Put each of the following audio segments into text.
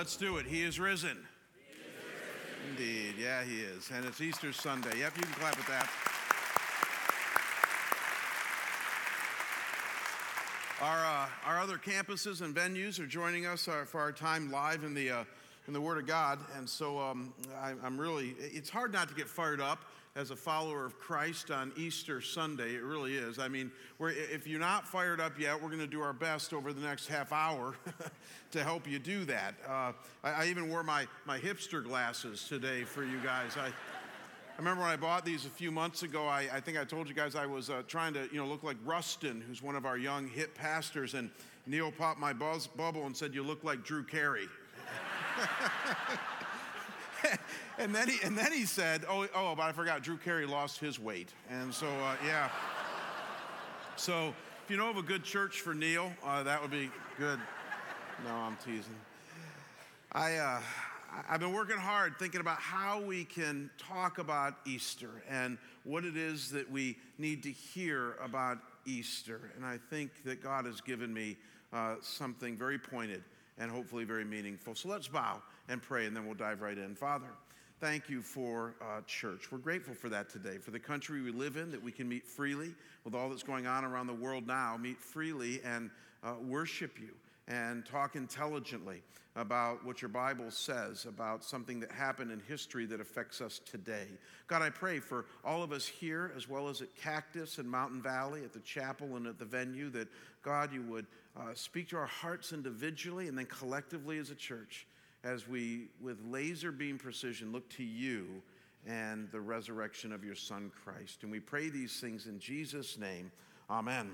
let's do it. He is risen. Indeed, yeah, he is. And it's Easter Sunday. Yep, you can clap at that. Our, uh, our other campuses and venues are joining us uh, for our time live in the, uh, in the Word of God. And so um, I, I'm really, it's hard not to get fired up as a follower of Christ on Easter Sunday. It really is. I mean, if you're not fired up yet, we're going to do our best over the next half hour to help you do that. Uh, I, I, even wore my, my hipster glasses today for you guys. I, I remember when I bought these a few months ago, I, I think I told you guys I was uh, trying to you know, look like Rustin, who's one of our young hip pastors, and Neil popped my buzz, bubble and said, You look like Drew Carey. and then he and then he said, "Oh, oh, but I forgot. Drew Carey lost his weight, and so uh, yeah. So if you know of a good church for Neil, uh, that would be good. No, I'm teasing. I uh, I've been working hard thinking about how we can talk about Easter and what it is that we need to hear about Easter, and I think that God has given me uh, something very pointed and hopefully very meaningful. So let's bow and pray, and then we'll dive right in. Father, thank you for uh, church. We're grateful for that today, for the country we live in, that we can meet freely with all that's going on around the world now, meet freely and uh, worship you and talk intelligently about what your Bible says about something that happened in history that affects us today. God, I pray for all of us here, as well as at Cactus and Mountain Valley, at the chapel and at the venue, that God, you would uh, speak to our hearts individually and then collectively as a church as we, with laser beam precision, look to you and the resurrection of your Son Christ. And we pray these things in Jesus' name. Amen.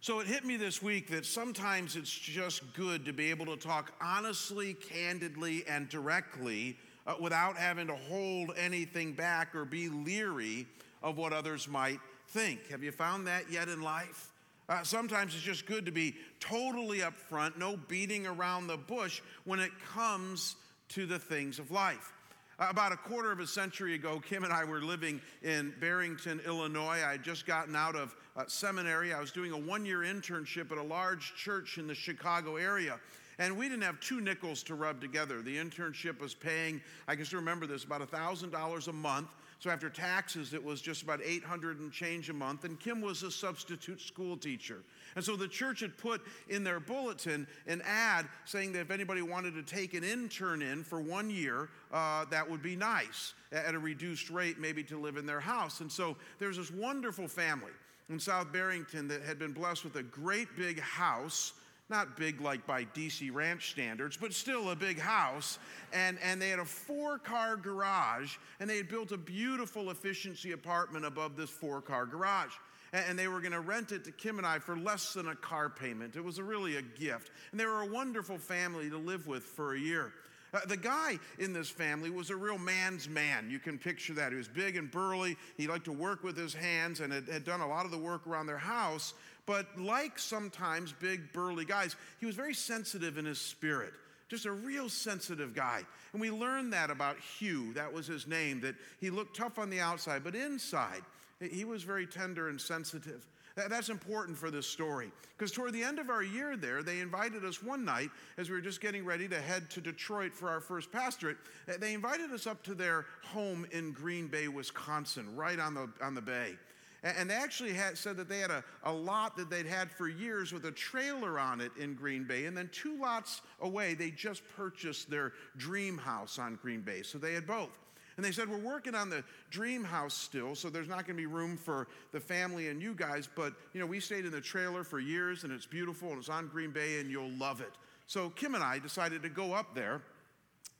So it hit me this week that sometimes it's just good to be able to talk honestly, candidly, and directly uh, without having to hold anything back or be leery of what others might think. Have you found that yet in life? Uh, sometimes it's just good to be totally upfront, no beating around the bush when it comes to the things of life. Uh, about a quarter of a century ago, Kim and I were living in Barrington, Illinois. I had just gotten out of uh, seminary. I was doing a one year internship at a large church in the Chicago area. And we didn't have two nickels to rub together. The internship was paying, I can still remember this, about $1,000 a month. So after taxes, it was just about 800 and change a month. And Kim was a substitute school teacher. And so the church had put in their bulletin an ad saying that if anybody wanted to take an intern in for one year, uh, that would be nice at a reduced rate, maybe to live in their house. And so there's this wonderful family in South Barrington that had been blessed with a great big house not big like by DC Ranch standards, but still a big house. And, and they had a four car garage, and they had built a beautiful efficiency apartment above this four car garage. And, and they were going to rent it to Kim and I for less than a car payment. It was a, really a gift. And they were a wonderful family to live with for a year. Uh, the guy in this family was a real man's man. You can picture that. He was big and burly. He liked to work with his hands and had, had done a lot of the work around their house. But like sometimes big, burly guys, he was very sensitive in his spirit. Just a real sensitive guy. And we learned that about Hugh. That was his name, that he looked tough on the outside, but inside, he was very tender and sensitive. That's important for this story. Because toward the end of our year there, they invited us one night as we were just getting ready to head to Detroit for our first pastorate. They invited us up to their home in Green Bay, Wisconsin, right on the, on the bay. And they actually had said that they had a, a lot that they'd had for years with a trailer on it in Green Bay. And then two lots away, they just purchased their dream house on Green Bay. So they had both. And they said, We're working on the dream house still, so there's not going to be room for the family and you guys. But, you know, we stayed in the trailer for years and it's beautiful and it's on Green Bay and you'll love it. So Kim and I decided to go up there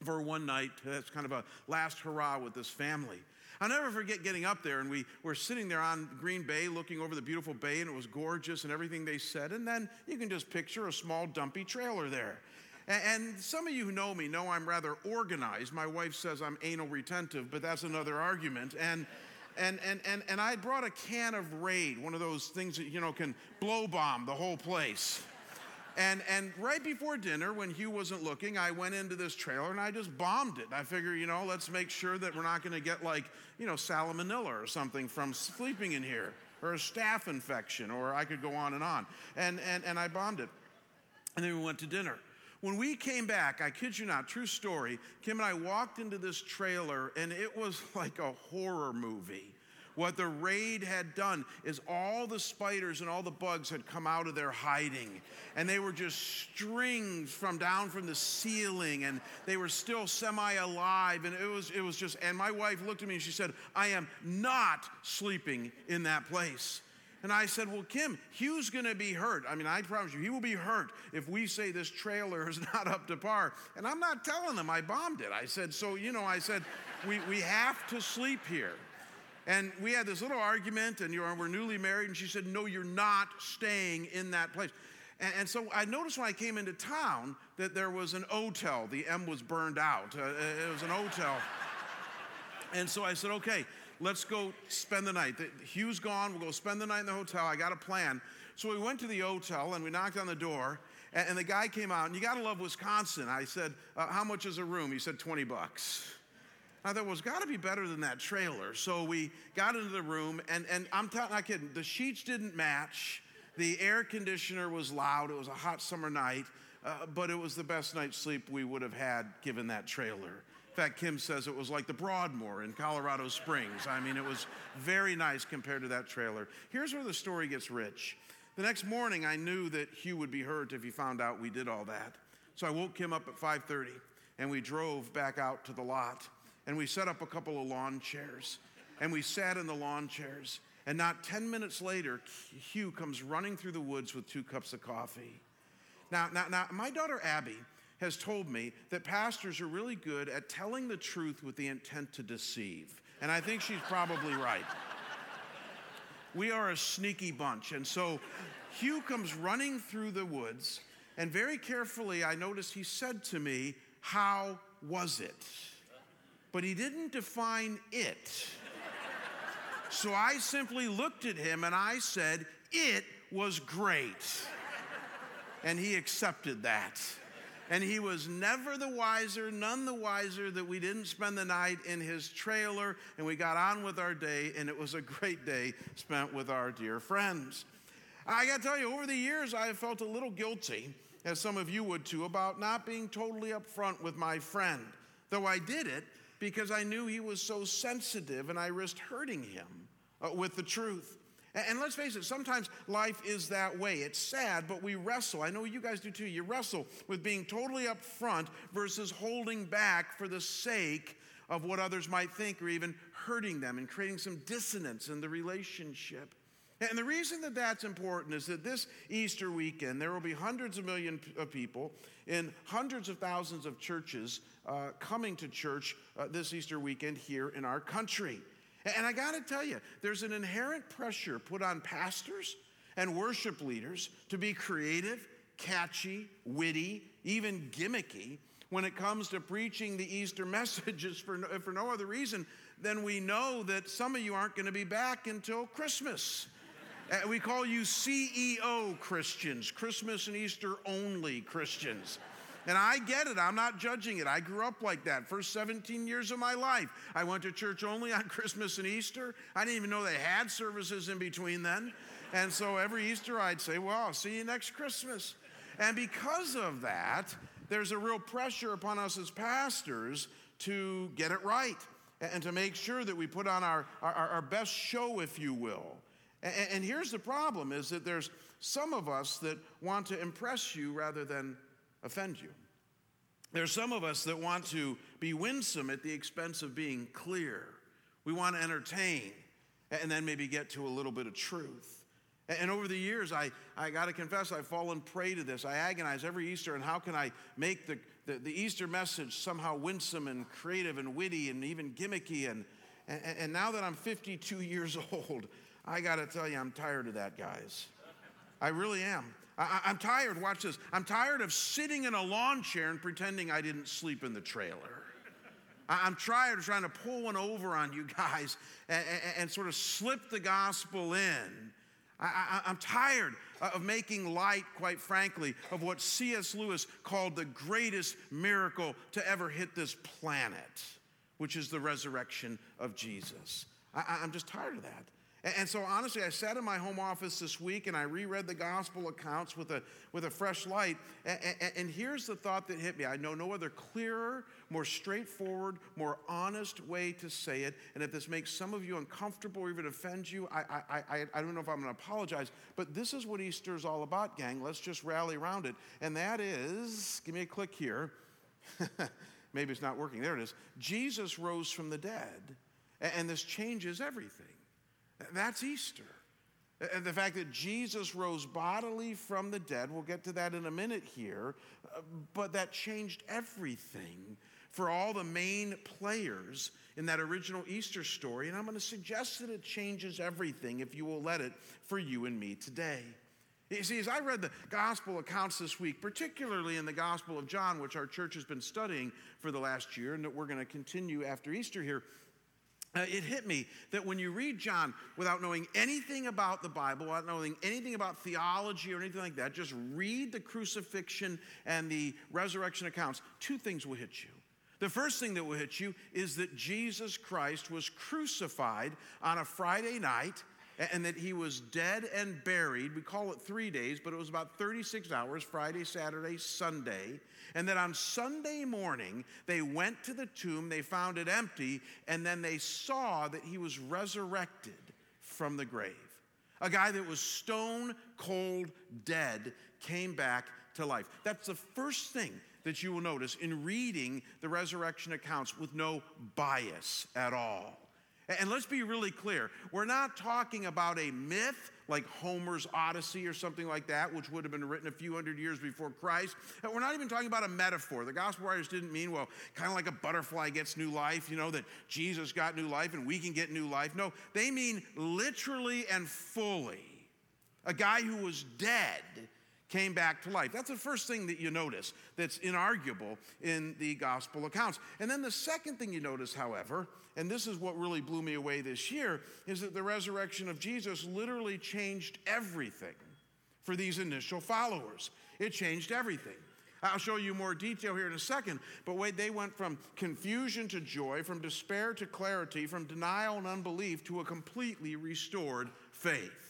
for one night. That's kind of a last hurrah with this family. I'll never forget getting up there, and we were sitting there on Green Bay looking over the beautiful bay, and it was gorgeous and everything they said. And then you can just picture a small, dumpy trailer there. And some of you who know me know I'm rather organized. My wife says I'm anal retentive, but that's another argument. And and and and and I brought a can of Raid, one of those things that you know can blow bomb the whole place. And, and right before dinner, when Hugh wasn't looking, I went into this trailer and I just bombed it. I figure, you know, let's make sure that we're not going to get like, you know, salmonella or something from sleeping in here, or a staph infection, or I could go on and on. And, and, and I bombed it. And then we went to dinner. When we came back, I kid you not, true story, Kim and I walked into this trailer and it was like a horror movie. What the raid had done is all the spiders and all the bugs had come out of their hiding, and they were just strings from down from the ceiling, and they were still semi-alive, and it was it was just. And my wife looked at me and she said, "I am not sleeping in that place." And I said, Well, Kim, Hugh's gonna be hurt. I mean, I promise you, he will be hurt if we say this trailer is not up to par. And I'm not telling them I bombed it. I said, So, you know, I said, We, we have to sleep here. And we had this little argument, and you know, we're newly married, and she said, No, you're not staying in that place. And, and so I noticed when I came into town that there was an hotel. The M was burned out. Uh, it was an hotel. and so I said, Okay, let's go spend the night. Hugh's gone. We'll go spend the night in the hotel. I got a plan. So we went to the hotel and we knocked on the door. And, and the guy came out, and you got to love Wisconsin. I said, uh, How much is a room? He said, 20 bucks. I thought, well, it's got to be better than that trailer. So we got into the room, and, and I'm t- not kidding, the sheets didn't match. The air conditioner was loud. It was a hot summer night, uh, but it was the best night's sleep we would have had given that trailer In fact, Kim says it was like the Broadmoor in Colorado Springs. I mean, it was very nice compared to that trailer. Here's where the story gets rich. The next morning, I knew that Hugh would be hurt if he found out we did all that. So I woke him up at 5:30, and we drove back out to the lot, and we set up a couple of lawn chairs, and we sat in the lawn chairs. And not 10 minutes later, Hugh comes running through the woods with two cups of coffee. Now, now, now my daughter Abby has told me that pastors are really good at telling the truth with the intent to deceive. And I think she's probably right. We are a sneaky bunch. And so Hugh comes running through the woods, and very carefully, I noticed he said to me, How was it? But he didn't define it. So I simply looked at him and I said, It was great. And he accepted that. And he was never the wiser, none the wiser that we didn't spend the night in his trailer and we got on with our day, and it was a great day spent with our dear friends. I got to tell you, over the years, I have felt a little guilty, as some of you would too, about not being totally upfront with my friend. Though I did it because I knew he was so sensitive and I risked hurting him uh, with the truth. And let's face it, sometimes life is that way. It's sad, but we wrestle. I know you guys do too. You wrestle with being totally upfront versus holding back for the sake of what others might think or even hurting them and creating some dissonance in the relationship. And the reason that that's important is that this Easter weekend, there will be hundreds of millions of people in hundreds of thousands of churches uh, coming to church uh, this Easter weekend here in our country. And I got to tell you, there's an inherent pressure put on pastors and worship leaders to be creative, catchy, witty, even gimmicky when it comes to preaching the Easter messages for no, for no other reason than we know that some of you aren't going to be back until Christmas. We call you CEO Christians, Christmas and Easter only Christians. And I get it. I'm not judging it. I grew up like that. First 17 years of my life, I went to church only on Christmas and Easter. I didn't even know they had services in between then. And so every Easter, I'd say, Well, I'll see you next Christmas. And because of that, there's a real pressure upon us as pastors to get it right and to make sure that we put on our, our, our best show, if you will. And, and here's the problem is that there's some of us that want to impress you rather than offend you. There are some of us that want to be winsome at the expense of being clear. We want to entertain and then maybe get to a little bit of truth. And over the years, I, I got to confess, I've fallen prey to this. I agonize every Easter and how can I make the, the, the, Easter message somehow winsome and creative and witty and even gimmicky. And, and, and now that I'm 52 years old, I got to tell you, I'm tired of that, guys. I really am. I, am tired, watch this. I'm tired of sitting in a lawn chair and pretending I didn't sleep in the trailer. I, am tired of trying to pull one over on you guys and, and, and sort of slip the gospel in. I, am tired of making light, quite frankly, of what C.S. Lewis called the greatest miracle to ever hit this planet, which is the resurrection of Jesus. I, I'm just tired of that. And so, honestly, I sat in my home office this week and I reread the gospel accounts with a, with a fresh light. And, here's the thought that hit me I know no other clearer, more straightforward, more honest way to say it. And if this makes some of you uncomfortable or even offends you, I, I, I, I don't know if I'm going to apologize. But this is what Easter is all about, gang. Let's just rally around it. And that is give me a click here. Maybe it's not working. There it is. Jesus rose from the dead. And this changes everything. That's Easter. And the fact that Jesus rose bodily from the dead, we'll get to that in a minute here, uh, but that changed everything for all the main players in that original Easter story. And I'm going to suggest that it changes everything if you will let it for you and me today. You see, as I read the gospel accounts this week, particularly in the Gospel of John, which our church has been studying for the last year and that we're going to continue after Easter here, uh, it hit me that when you read John without knowing anything about the Bible, without knowing anything about theology or anything like that, just read the crucifixion and the resurrection accounts, two things will hit you. The first thing that will hit you is that Jesus Christ was crucified on a Friday night and that he was dead and buried. We call it three days, but it was about 36 hours Friday, Saturday, Sunday. And that on Sunday morning, they went to the tomb, they found it empty, and then they saw that he was resurrected from the grave. A guy that was stone cold dead came back to life. That's the first thing that you will notice in reading the resurrection accounts with no bias at all. And let's be really clear we're not talking about a myth like Homer's Odyssey or something like that, which would have been written a few hundred years before Christ. And we're not even talking about a metaphor. The gospel writers didn't mean, well, kind of like a butterfly gets new life, you know, that Jesus got new life and we can get new life. No, they mean literally and fully. A guy who was dead came back to life. That's the first thing that you notice that's inarguable in the gospel accounts. And then the second thing you notice, however, and this is what really blew me away this year, is that the resurrection of Jesus literally changed everything for these initial followers. It changed everything. I'll show you more detail here in a second, but wait, they went from confusion to joy, from despair to clarity, from denial and unbelief to a completely restored faith.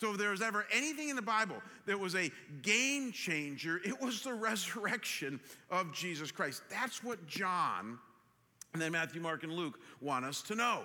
So, if there was ever anything in the Bible that was a game changer, it was the resurrection of Jesus Christ. That's what John and then Matthew, Mark, and Luke want us to know.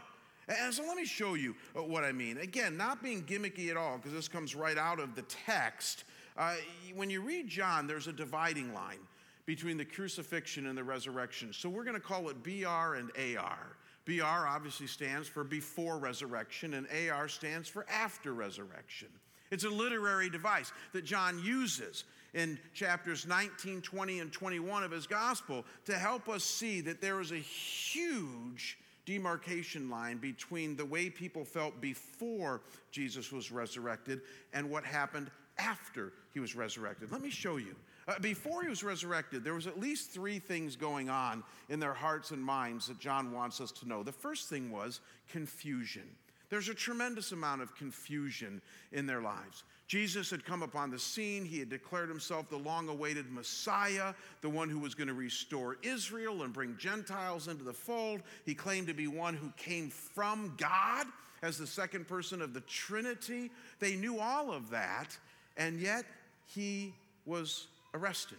And so let me show you uh, what I mean. Again, not being gimmicky at all, because this comes right out of the text. Uh, when you read John, there's a dividing line between the crucifixion and the resurrection. So we're going to call it BR and AR. BR obviously stands for before resurrection, and AR stands for after resurrection. It's a literary device that John uses in chapters 19, 20, and 21 of his gospel to help us see that there is a huge demarcation line between the way people felt before Jesus was resurrected and what happened after he was resurrected. Let me show you. Uh, before he was resurrected, there was at least three things going on in their hearts and minds that John wants us to know. The first thing was confusion. There's a tremendous amount of confusion in their lives. Jesus had come upon the scene. He had declared himself the long awaited Messiah, the one who was going to restore Israel and bring Gentiles into the fold. He claimed to be one who came from God as the second person of the Trinity. They knew all of that, and yet he was arrested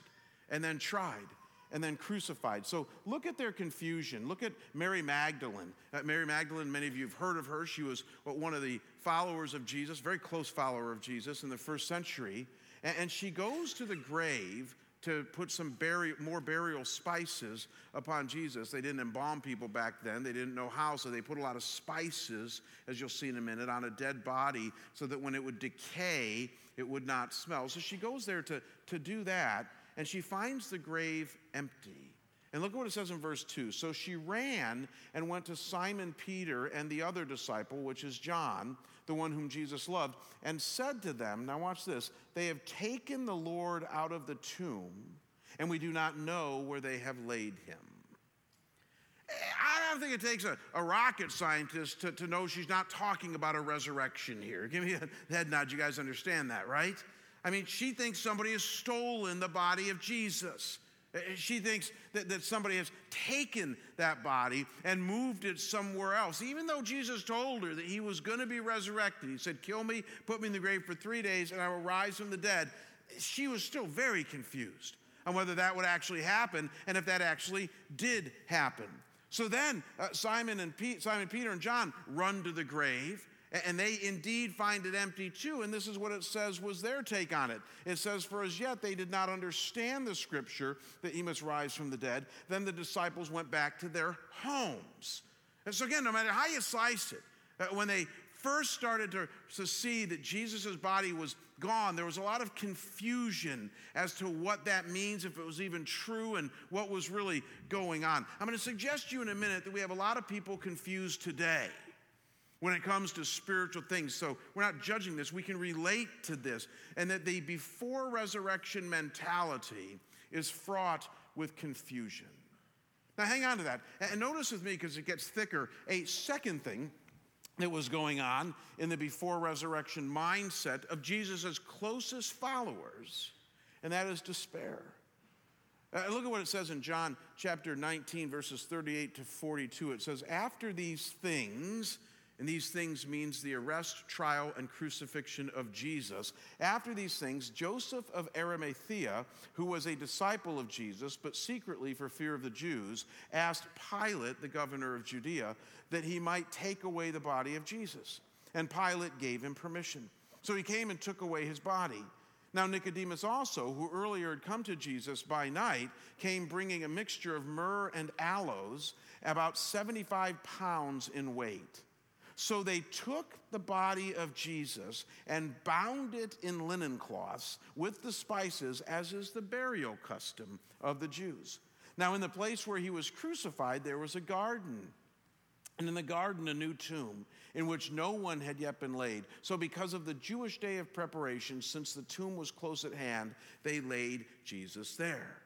and then tried and then crucified. So look at their confusion. Look at Mary Magdalene. Uh, Mary Magdalene, many of you have heard of her. She was one of the followers of Jesus, very close follower of Jesus in the first century. And, and she goes to the grave to put some burial, more burial spices upon Jesus. They didn't embalm people back then, they didn't know how, so they put a lot of spices, as you'll see in a minute, on a dead body so that when it would decay, it would not smell. So she goes there to, to do that, and she finds the grave empty. And look at what it says in verse 2. So she ran and went to Simon Peter and the other disciple, which is John, the one whom Jesus loved, and said to them, Now watch this, they have taken the Lord out of the tomb, and we do not know where they have laid him. I don't think it takes a, a rocket scientist to, to know she's not talking about a resurrection here. Give me a head nod. You guys understand that, right? I mean, she thinks somebody has stolen the body of Jesus. Uh, she thinks that, that somebody has taken that body and moved it somewhere else. Even though Jesus told her that he was going to be resurrected, he said, Kill me, put me in the grave for three days, and I will rise from the dead. She was still very confused on whether that would actually happen and if that actually did happen. So then uh, Simon and Simon Peter and John run to the grave and they indeed find it empty too. And this is what it says was their take on it. It says, For as yet they did not understand the scripture that he must rise from the dead. Then the disciples went back to their homes. And so, again, no matter how you slice it, uh, when they first started to, to see that Jesus' body was gone, there was a lot of confusion as to what that means, if it was even true, and what was really going on. I'm going to suggest to you in a minute that we have a lot of people confused today when it comes to spiritual things. So we're not judging this, we can relate to this. And that the before resurrection mentality is fraught with confusion. Now, hang on to that. And notice with me, because it gets thicker, a second thing that was going on in the before resurrection mindset of Jesus' closest followers, and that is despair. Uh, look at what it says in John chapter 19, verses 38 to 42. It says, After these things, and these things means the arrest, trial, and crucifixion of Jesus. After these things, Joseph of Arimathea, who was a disciple of Jesus, but secretly for fear of the Jews, asked Pilate, the governor of Judea, that he might take away the body of Jesus. And Pilate gave him permission. So he came and took away his body. Now, Nicodemus also, who earlier had come to Jesus by night, came bringing a mixture of myrrh and aloes, about 75 pounds in weight. So they took the body of Jesus and bound it in linen cloths with the spices, as is the burial custom of the Jews. Now, in the place where he was crucified, there was a garden. And in the garden, a new tomb in which no one had yet been laid. So, because of the Jewish day of preparation, since the tomb was close at hand, they laid Jesus there.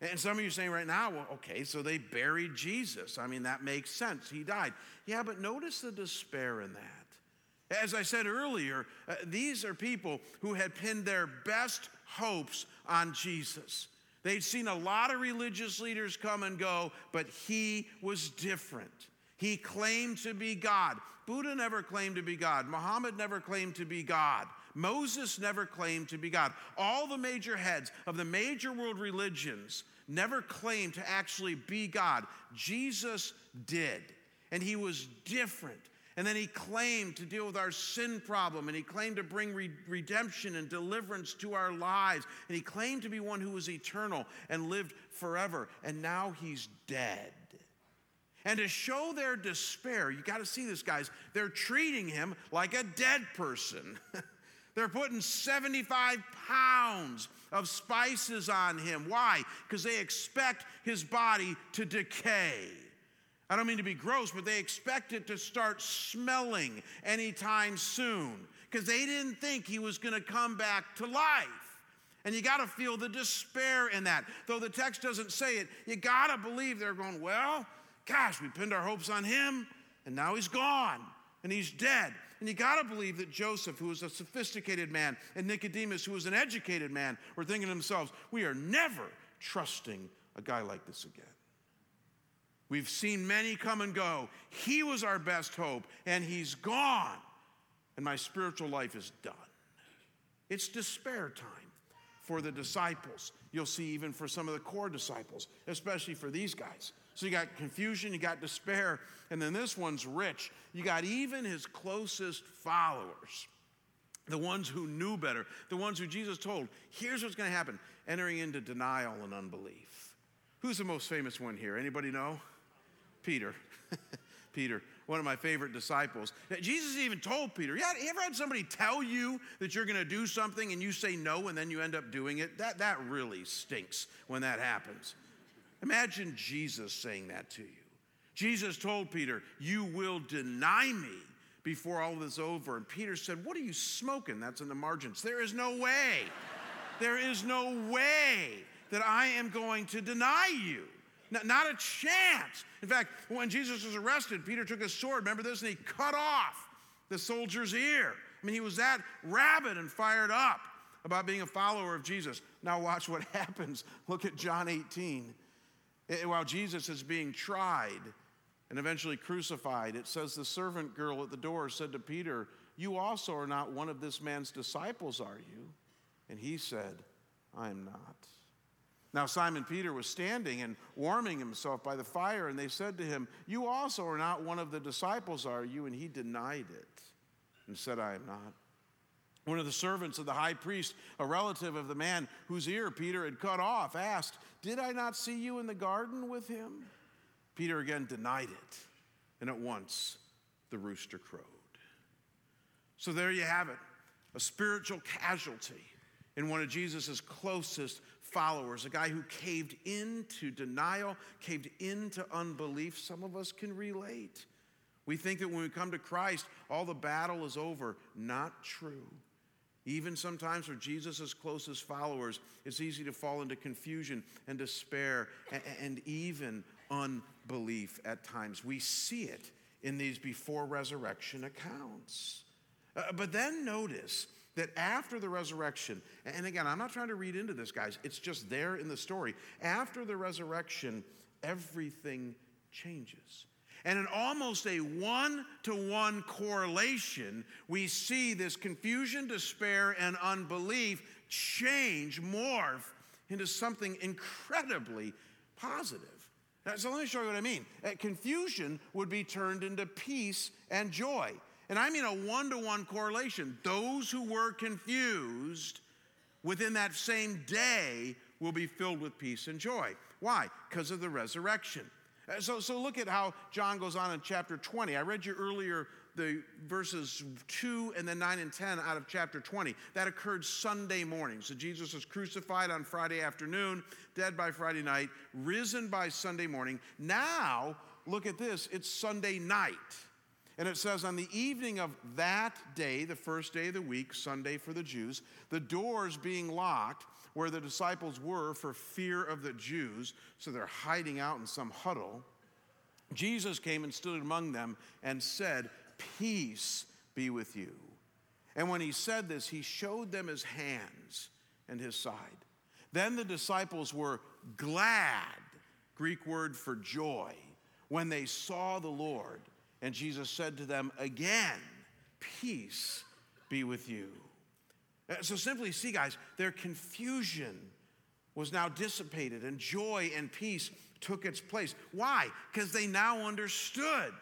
And some of you saying right now, well, okay, so they buried Jesus. I mean, that makes sense. He died. Yeah, but notice the despair in that. As I said earlier, uh, these are people who had pinned their best hopes on Jesus. They'd seen a lot of religious leaders come and go, but he was different. He claimed to be God. Buddha never claimed to be God. Muhammad never claimed to be God. Moses never claimed to be God. All the major heads of the major world religions never claimed to actually be God. Jesus did, and he was different. And then he claimed to deal with our sin problem, and he claimed to bring re- redemption and deliverance to our lives. And he claimed to be one who was eternal and lived forever. And now he's dead. And to show their despair, you got to see this, guys. They're treating him like a dead person. They're putting 75 pounds of spices on him. Why? Because they expect his body to decay. I don't mean to be gross, but they expect it to start smelling anytime soon because they didn't think he was going to come back to life. And you got to feel the despair in that. Though the text doesn't say it, you got to believe they're going, well, gosh, we pinned our hopes on him, and now he's gone, and he's dead. And you got to believe that Joseph, who was a sophisticated man, and Nicodemus, who was an educated man, were thinking to themselves, we are never trusting a guy like this again. We've seen many come and go. He was our best hope, and he's gone. And my spiritual life is done. It's despair time for the disciples. You'll see even for some of the core disciples, especially for these guys. So you got confusion, you got despair, and then this one's rich. You got even his closest followers, the ones who knew better, the ones who Jesus told, here's what's going to happen entering into denial and unbelief. Who's the most famous one here? Anybody know? Peter. Peter, one of my favorite disciples. Jesus even told Peter, yeah, you ever had somebody tell you that you're going to do something and you say no and then you end up doing it? That, that really stinks when that happens. Imagine Jesus saying that to you. Jesus told Peter, You will deny me before all this over. And Peter said, What are you smoking? That's in the margins. There is no way. there is no way that I am going to deny you. Not a chance. In fact, when Jesus was arrested, Peter took his sword, remember this, and he cut off the soldier's ear. I mean, he was that rabid and fired up about being a follower of Jesus. Now, watch what happens. Look at John 18. While Jesus is being tried and eventually crucified, it says the servant girl at the door said to Peter, You also are not one of this man's disciples, are you? And he said, I am not. Now, Simon Peter was standing and warming himself by the fire, and they said to him, You also are not one of the disciples, are you? And he denied it and said, I am not. One of the servants of the high priest, a relative of the man whose ear Peter had cut off, asked, Did I not see you in the garden with him? Peter again denied it, and at once the rooster crowed. So there you have it a spiritual casualty in one of Jesus' closest followers, a guy who caved into denial, caved into unbelief. Some of us can relate. We think that when we come to Christ, all the battle is over. Not true. Even sometimes for Jesus' closest followers, it's easy to fall into confusion and despair and even unbelief at times. We see it in these before resurrection accounts. Uh, but then notice that after the resurrection, and again, I'm not trying to read into this, guys, it's just there in the story. After the resurrection, everything changes. And in almost a one to one correlation, we see this confusion, despair, and unbelief change, morph into something incredibly positive. So let me show you what I mean. Uh, confusion would be turned into peace and joy. And I mean a one to one correlation. Those who were confused within that same day will be filled with peace and joy. Why? Because of the resurrection. Uh, so, so look at how John goes on in chapter 20. I read you earlier the verses 2 and then 9 and 10 out of chapter 20. That occurred Sunday morning. So Jesus was crucified on Friday afternoon, dead by Friday night, risen by Sunday morning. Now, look at this it's Sunday night. And it says, on the evening of that day, the first day of the week, Sunday for the Jews, the doors being locked where the disciples were for fear of the Jews, so they're hiding out in some huddle, Jesus came and stood among them and said, Peace be with you. And when he said this, he showed them his hands and his side. Then the disciples were glad, Greek word for joy, when they saw the Lord. And Jesus said to them again, Peace be with you. Uh, so simply see, guys, their confusion was now dissipated and joy and peace took its place. Why? Because they now understood.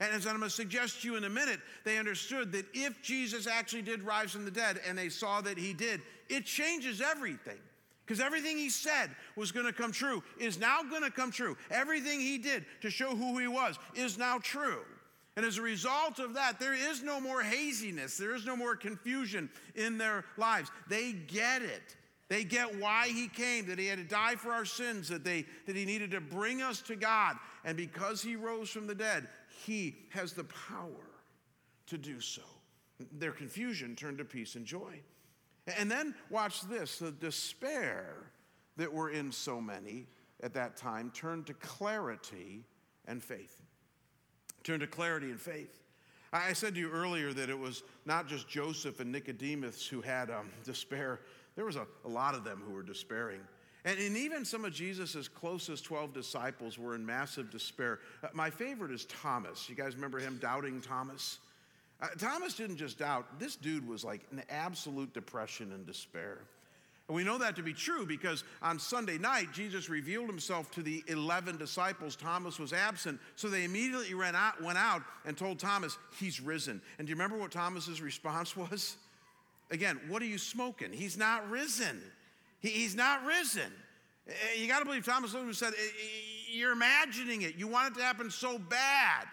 And as I'm going to suggest to you in a minute, they understood that if Jesus actually did rise from the dead and they saw that he did, it changes everything. Because everything he said was going to come true is now going to come true. Everything he did to show who he was is now true. And as a result of that, there is no more haziness, there is no more confusion in their lives. They get it. They get why he came, that he had to die for our sins, that, they, that he needed to bring us to God. And because he rose from the dead, he has the power to do so. Their confusion turned to peace and joy. And then watch this the despair that were in so many at that time turned to clarity and faith. Turn to clarity and faith. I said to you earlier that it was not just Joseph and Nicodemus who had um, despair. There was a, a, lot of them who were despairing. And, and even some of Jesus' closest 12 disciples were in massive despair. Uh, my favorite is Thomas. You guys remember him, doubting Thomas? Uh, Thomas didn't just doubt, this dude was like in absolute depression and despair. And we know that to be true because on Sunday night, Jesus revealed himself to the 11 disciples. Thomas was absent, so they immediately ran out, went out and told Thomas, He's risen. And do you remember what Thomas's response was? Again, what are you smoking? He's not risen. He, he's not risen. Eh, you got to believe Thomas Luther said, eh, eh, You're imagining it. You want it to happen so bad.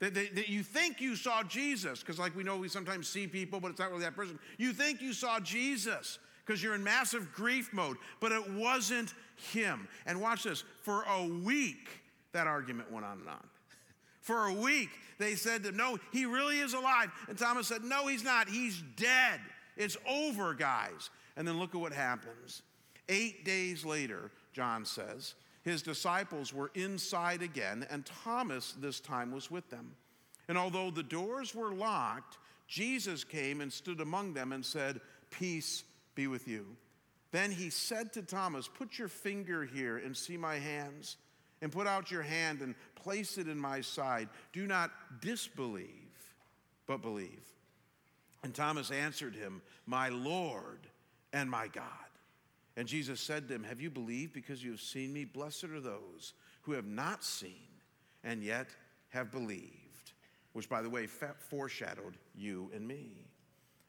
That, that, that, you think you saw Jesus, because like we know we sometimes see people, but it's not really that person. You think you saw Jesus because you're in massive grief mode. But it wasn't him. And watch this for a week, that argument went on and on. For a week, they said no, he really is alive. And Thomas said, no, he's not. He's dead. It's over, guys. And then look at what happens. Eight days later, John says, his disciples were inside again, and Thomas this time was with them. And although the doors were locked, Jesus came and stood among them and said, Peace be with you. Then he said to Thomas, Put your finger here and see my hands, and put out your hand and place it in my side. Do not disbelieve, but believe. And Thomas answered him, My Lord and my God. And Jesus said to him, Have you believed because you have seen me? Blessed are those who have not seen and yet have believed, which, by the way, foreshadowed you and me.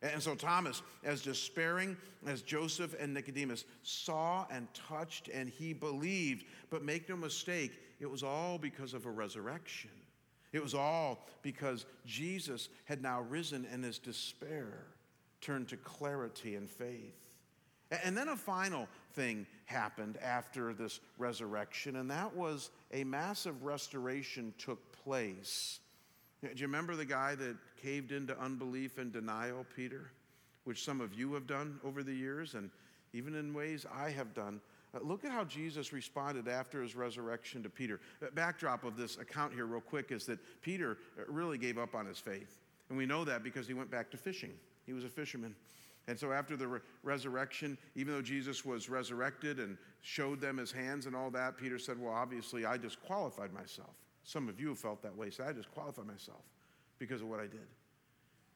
And so Thomas, as despairing as Joseph and Nicodemus, saw and touched and he believed. But make no mistake, it was all because of a resurrection. It was all because Jesus had now risen and his despair turned to clarity and faith. And then a final thing happened after this resurrection, and that was a massive restoration took place. Do you remember the guy that caved into unbelief and denial, Peter? Which some of you have done over the years, and even in ways I have done. Uh, look at how Jesus responded after his resurrection to Peter. The backdrop of this account here, real quick, is that Peter uh, really gave up on his faith. And we know that because he went back to fishing. He was a fisherman. And so after the re- resurrection, even though Jesus was resurrected and showed them his hands and all that, Peter said, Well, obviously, I disqualified myself. Some of you have felt that way. So I just disqualified myself because of what I did.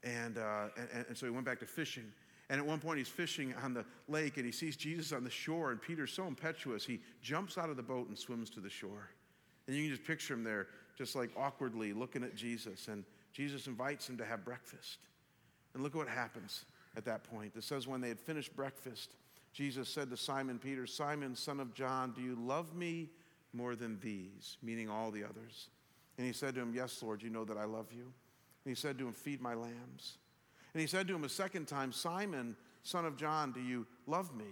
And, uh, and, and so he went back to fishing. And at one point, he's fishing on the lake and he sees Jesus on the shore. And Peter's so impetuous, he jumps out of the boat and swims to the shore. And you can just picture him there, just like awkwardly looking at Jesus. And Jesus invites him to have breakfast. And look at what happens at that point. It says, when they had finished breakfast, Jesus said to Simon Peter, Simon, son of John, do you love me more than these? Meaning all the others. And he said to him, Yes, Lord, you know that I love you. And he said to him, Feed my lambs. And he said to him a second time, Simon, son of John, do you love me?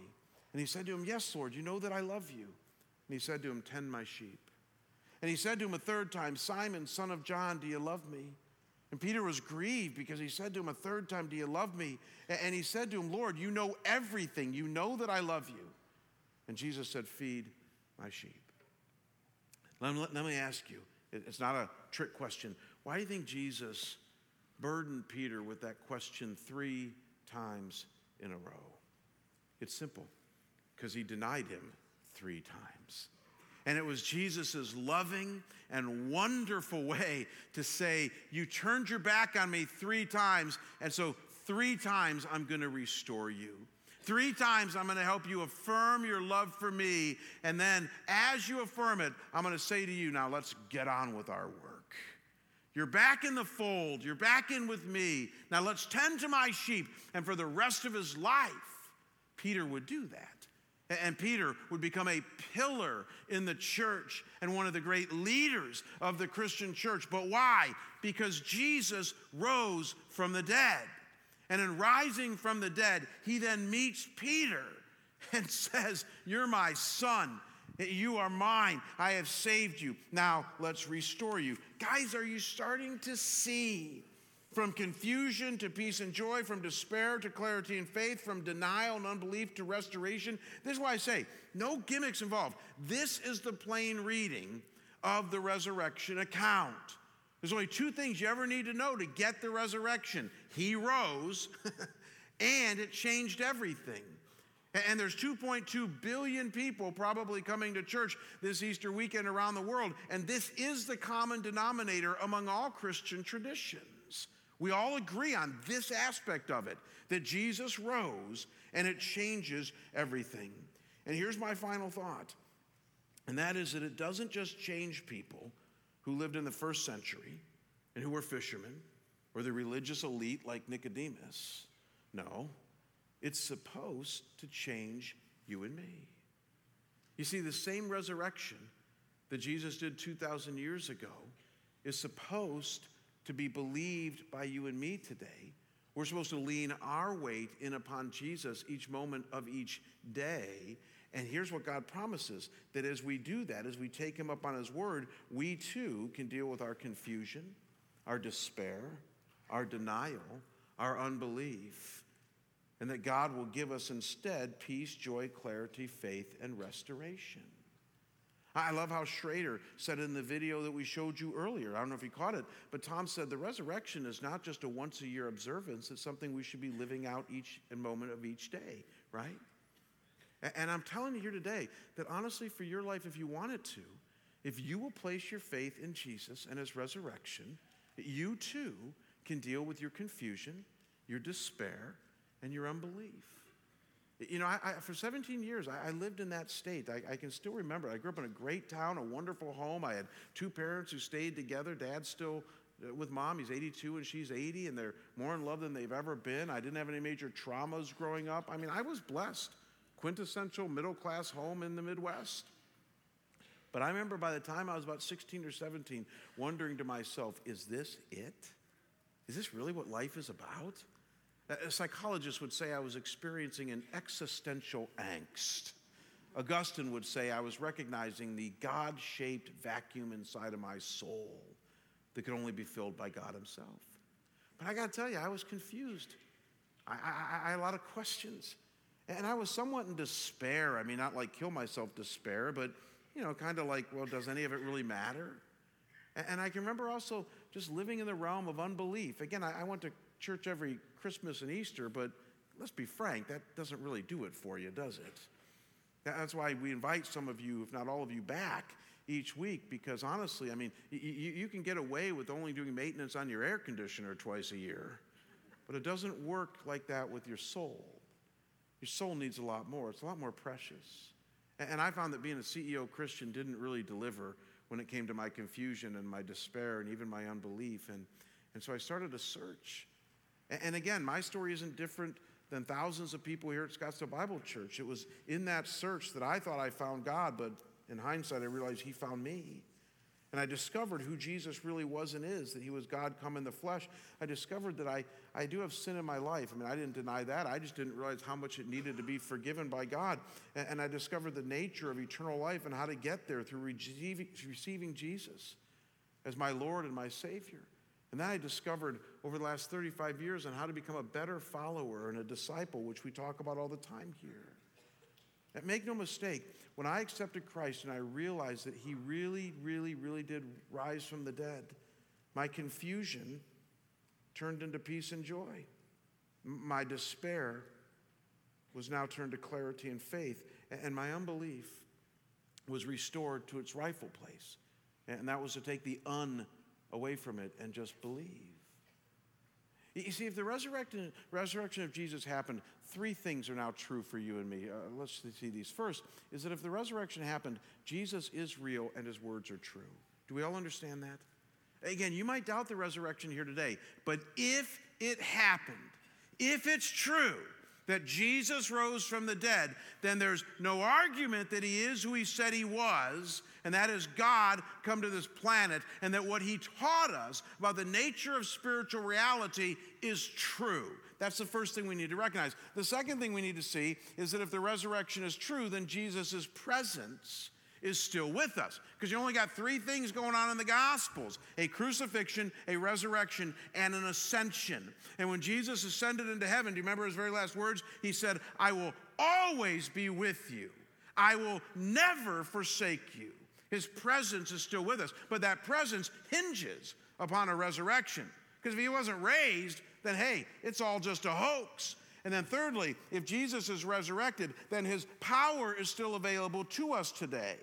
And he said to him, Yes, Lord, you know that I love you. And he said to him, Tend my sheep. And he said to him a third time, Simon, son of John, do you love me? And Peter was grieved because he said to him a third time, Do you love me? And he said to him, Lord, you know everything. You know that I love you. And Jesus said, Feed my sheep. Let me, let me ask you it's not a trick question. Why do you think Jesus burdened Peter with that question three times in a row? It's simple because he denied him three times. And it was Jesus' loving and wonderful way to say, You turned your back on me three times, and so three times I'm going to restore you. Three times I'm going to help you affirm your love for me. And then as you affirm it, I'm going to say to you, Now let's get on with our work. You're back in the fold. You're back in with me. Now let's tend to my sheep. And for the rest of his life, Peter would do that. And Peter would become a pillar in the church and one of the great leaders of the Christian church. But why? Because Jesus rose from the dead. And in rising from the dead, he then meets Peter and says, You're my son. You are mine. I have saved you. Now let's restore you. Guys, are you starting to see from confusion to peace and joy, from despair to clarity and faith, from denial and unbelief to restoration. This is why I say no gimmicks involved. This is the plain reading of the resurrection account. There's only two things you ever need to know to get the resurrection He rose, and it changed everything. And there's 2.2 billion people probably coming to church this Easter weekend around the world. And this is the common denominator among all Christian traditions. We all agree on this aspect of it that Jesus rose and it changes everything. And here's my final thought, and that is that it doesn't just change people who lived in the first century and who were fishermen or the religious elite like Nicodemus. No, it's supposed to change you and me. You see, the same resurrection that Jesus did 2,000 years ago is supposed to be believed by you and me today. We're supposed to lean our weight in upon Jesus each moment of each day. And here's what God promises that as we do that, as we take Him up on His word, we too can deal with our confusion, our despair, our denial, our unbelief, and that God will give us instead peace, joy, clarity, faith, and restoration. I love how Schrader said in the video that we showed you earlier. I don't know if you caught it, but Tom said the resurrection is not just a once a year observance, it's something we should be living out each moment of each day. right? And I'm telling you here today that honestly, for your life, if you wanted to, if you will place your faith in Jesus and his resurrection, you too can deal with your confusion, your despair, and your unbelief. You know, I, I, for 17 years, I, I lived in that state. I, can still remember. I grew up in a great town, a wonderful home. I had two parents who stayed together. Dad's still uh, with mom. He's 82 and she's 80, and they're more in love than they've ever been. I didn't have any major traumas growing up. I mean, I was blessed. Quintessential middle class home in the Midwest. But I remember by the time I was about 16 or 17, wondering to myself, is this it? Is this really what life is about? A psychologist would say I was experiencing an existential angst. Augustine would say I was recognizing the God shaped vacuum inside of my soul that could only be filled by God Himself. But I got to tell you, I was confused. I, I, I, had a lot of questions. And I was somewhat in despair. I mean, not like kill myself despair, but, you know, kind of like, well, does any of it really matter? And, I can remember also just living in the realm of unbelief. Again, I, went to church every Christmas and Easter, but let's be frank, that doesn't really do it for you, does it? That's why we invite some of you, if not all of you, back each week because honestly, I mean, you can get away with only doing maintenance on your air conditioner twice a year, but it doesn't work like that with your soul. Your soul needs a lot more, it's a lot more precious. And I found that being a CEO Christian didn't really deliver when it came to my confusion and my despair and even my unbelief. And, and so I started a search. And again, my story isn't different than thousands of people here at Scottsdale Bible Church. It was in that search that I thought I found God, but in hindsight, I realized He found me. And I discovered who Jesus really was and is, that he was God come in the flesh. I discovered that I, I do have sin in my life. I mean, I didn't deny that. I just didn't realize how much it needed to be forgiven by God. And, and I discovered the nature of eternal life and how to get there through receiving, receiving Jesus as my Lord and my Savior. And then I discovered over the last 35 years on how to become a better follower and a disciple, which we talk about all the time here. Make no mistake, when I accepted Christ and I realized that He really, really, really did rise from the dead, my confusion turned into peace and joy. My despair was now turned to clarity and faith, and my unbelief was restored to its rightful place. And that was to take the un away from it and just believe. You see, if the resurrection, resurrection of Jesus happened, three things are now true for you and me. Uh, let's see these. First is that if the resurrection happened, Jesus is real and his words are true. Do we all understand that? Again, you might doubt the resurrection here today, but if it happened, if it's true, that Jesus rose from the dead, then there's no argument that he is who he said he was, and that is God come to this planet, and that what he taught us about the nature of spiritual reality is true. That's the first thing we need to recognize. The second thing we need to see is that if the resurrection is true, then Jesus' presence is still with us. Because you only got three things going on in the Gospels a crucifixion, a resurrection, and an ascension. And when Jesus ascended into heaven, do you remember his very last words? He said, I will always be with you, I will never forsake you. His presence is still with us, but that presence hinges upon a resurrection. Because if he wasn't raised, then hey, it's all just a hoax. And then, thirdly, if Jesus is resurrected, then his power is still available to us today.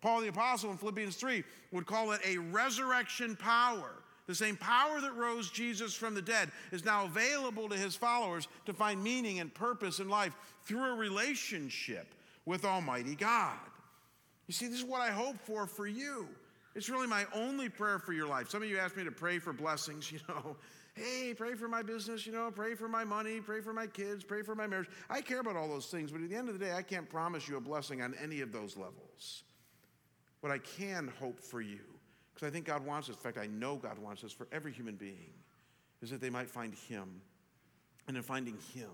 Paul the Apostle in Philippians 3 would call it a resurrection power. The same power that rose Jesus from the dead is now available to his followers to find meaning and purpose in life through a relationship with Almighty God. You see, this is what I hope for for you. It's really my only prayer for your life. Some of you asked me to pray for blessings, you know. Hey, pray for my business, you know, pray for my money, pray for my kids, pray for my marriage. I care about all those things, but at the end of the day, I can't promise you a blessing on any of those levels. What I can hope for you, because I think God wants this, in fact, I know God wants this for every human being, is that they might find Him. And in finding Him,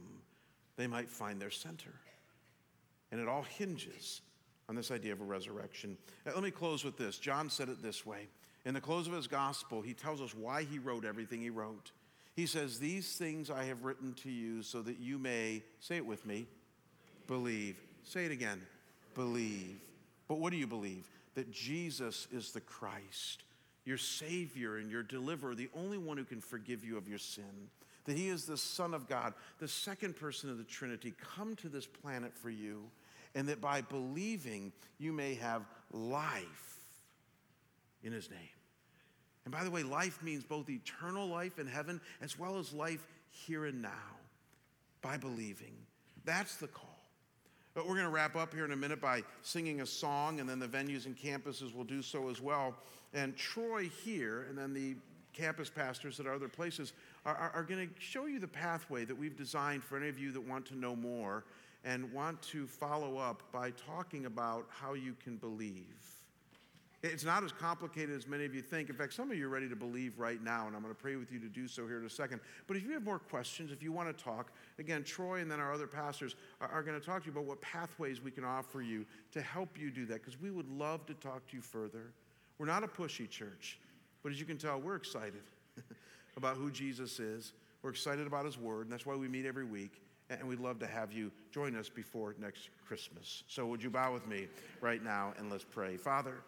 they might find their center. And it all hinges on this idea of a resurrection. Now, let me close with this. John said it this way. In the close of his gospel, he tells us why he wrote everything he wrote. He says, These things I have written to you so that you may, say it with me, believe. Say it again, believe. But what do you believe? that Jesus is the Christ, your Savior and your deliverer, the only one who can forgive you of your sin. that he is the Son of God, the second person of the Trinity, come to this planet for you, and that by believing you may have life in his name. And by the way, life means both eternal life in heaven as well as life here and now by believing. That's the call. But we're going to wrap up here in a minute by singing a song, and then the venues and campuses will do so as well. And Troy here, and then the campus pastors at other places are, are, are going to show you the pathway that we've designed for any of you that want to know more and want to follow up by talking about how you can believe. It's not as complicated as many of you think. In fact, some of you are ready to believe right now, and I'm going to pray with you to do so here in a second. But if you have more questions, if you want to talk, again, Troy and then our other pastors are, are going to talk to you about what pathways we can offer you to help you do that, because we would love to talk to you further. We're not a pushy church, but as you can tell, we're excited about who Jesus is. We're excited about his word, and that's why we meet every week. And we'd love to have you join us before next Christmas. So, would you bow with me right now and let's pray? Father,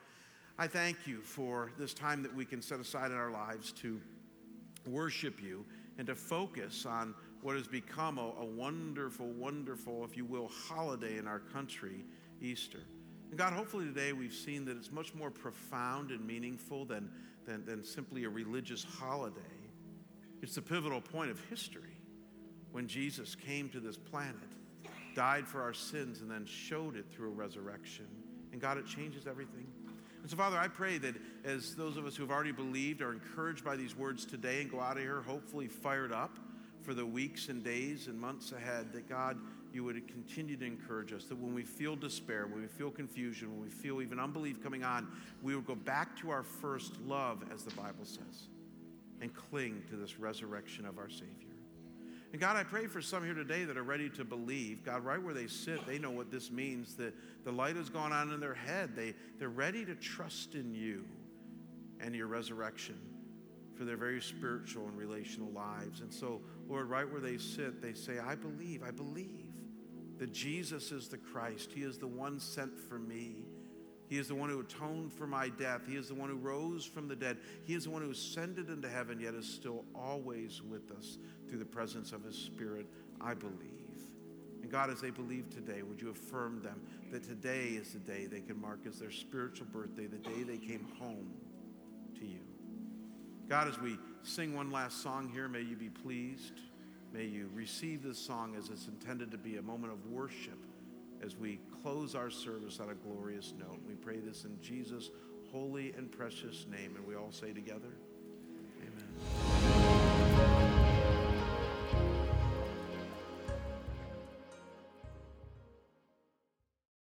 I thank you for this time that we can set aside in our lives to worship you and to focus on what has become a, a, wonderful, wonderful, if you will, holiday in our country, Easter. And God, hopefully today we've seen that it's much more profound and meaningful than, than, than simply a religious holiday. It's the pivotal point of history when Jesus came to this planet, died for our sins, and then showed it through a resurrection. And God, it changes everything. And so, Father, I pray that as those of us who have already believed are encouraged by these words today and go out of here hopefully fired up for the weeks and days and months ahead, that God, you would continue to encourage us. That when we feel despair, when we feel confusion, when we feel even unbelief coming on, we will go back to our first love, as the Bible says, and cling to this resurrection of our Savior. And God, I pray for some here today that are ready to believe. God, right where they sit, they know what this means. That the light has gone on in their head. They, they're ready to trust in you and your resurrection for their very spiritual and relational lives. And so, Lord, right where they sit, they say, I believe, I believe that Jesus is the Christ. He is the one sent for me. He is the one who atoned for my death. He is the one who rose from the dead. He is the one who ascended into heaven, yet is still always with us through the presence of His Spirit. I believe. And God, as they believe today, would you affirm them that today is the day they can mark as their spiritual birthday, the day they came home to you. God, as we sing one last song here, may you be pleased. May you receive this song as it's intended to be a moment of worship as we close our service on a glorious note. We pray this in Jesus' holy and precious name. And we all say together, Amen.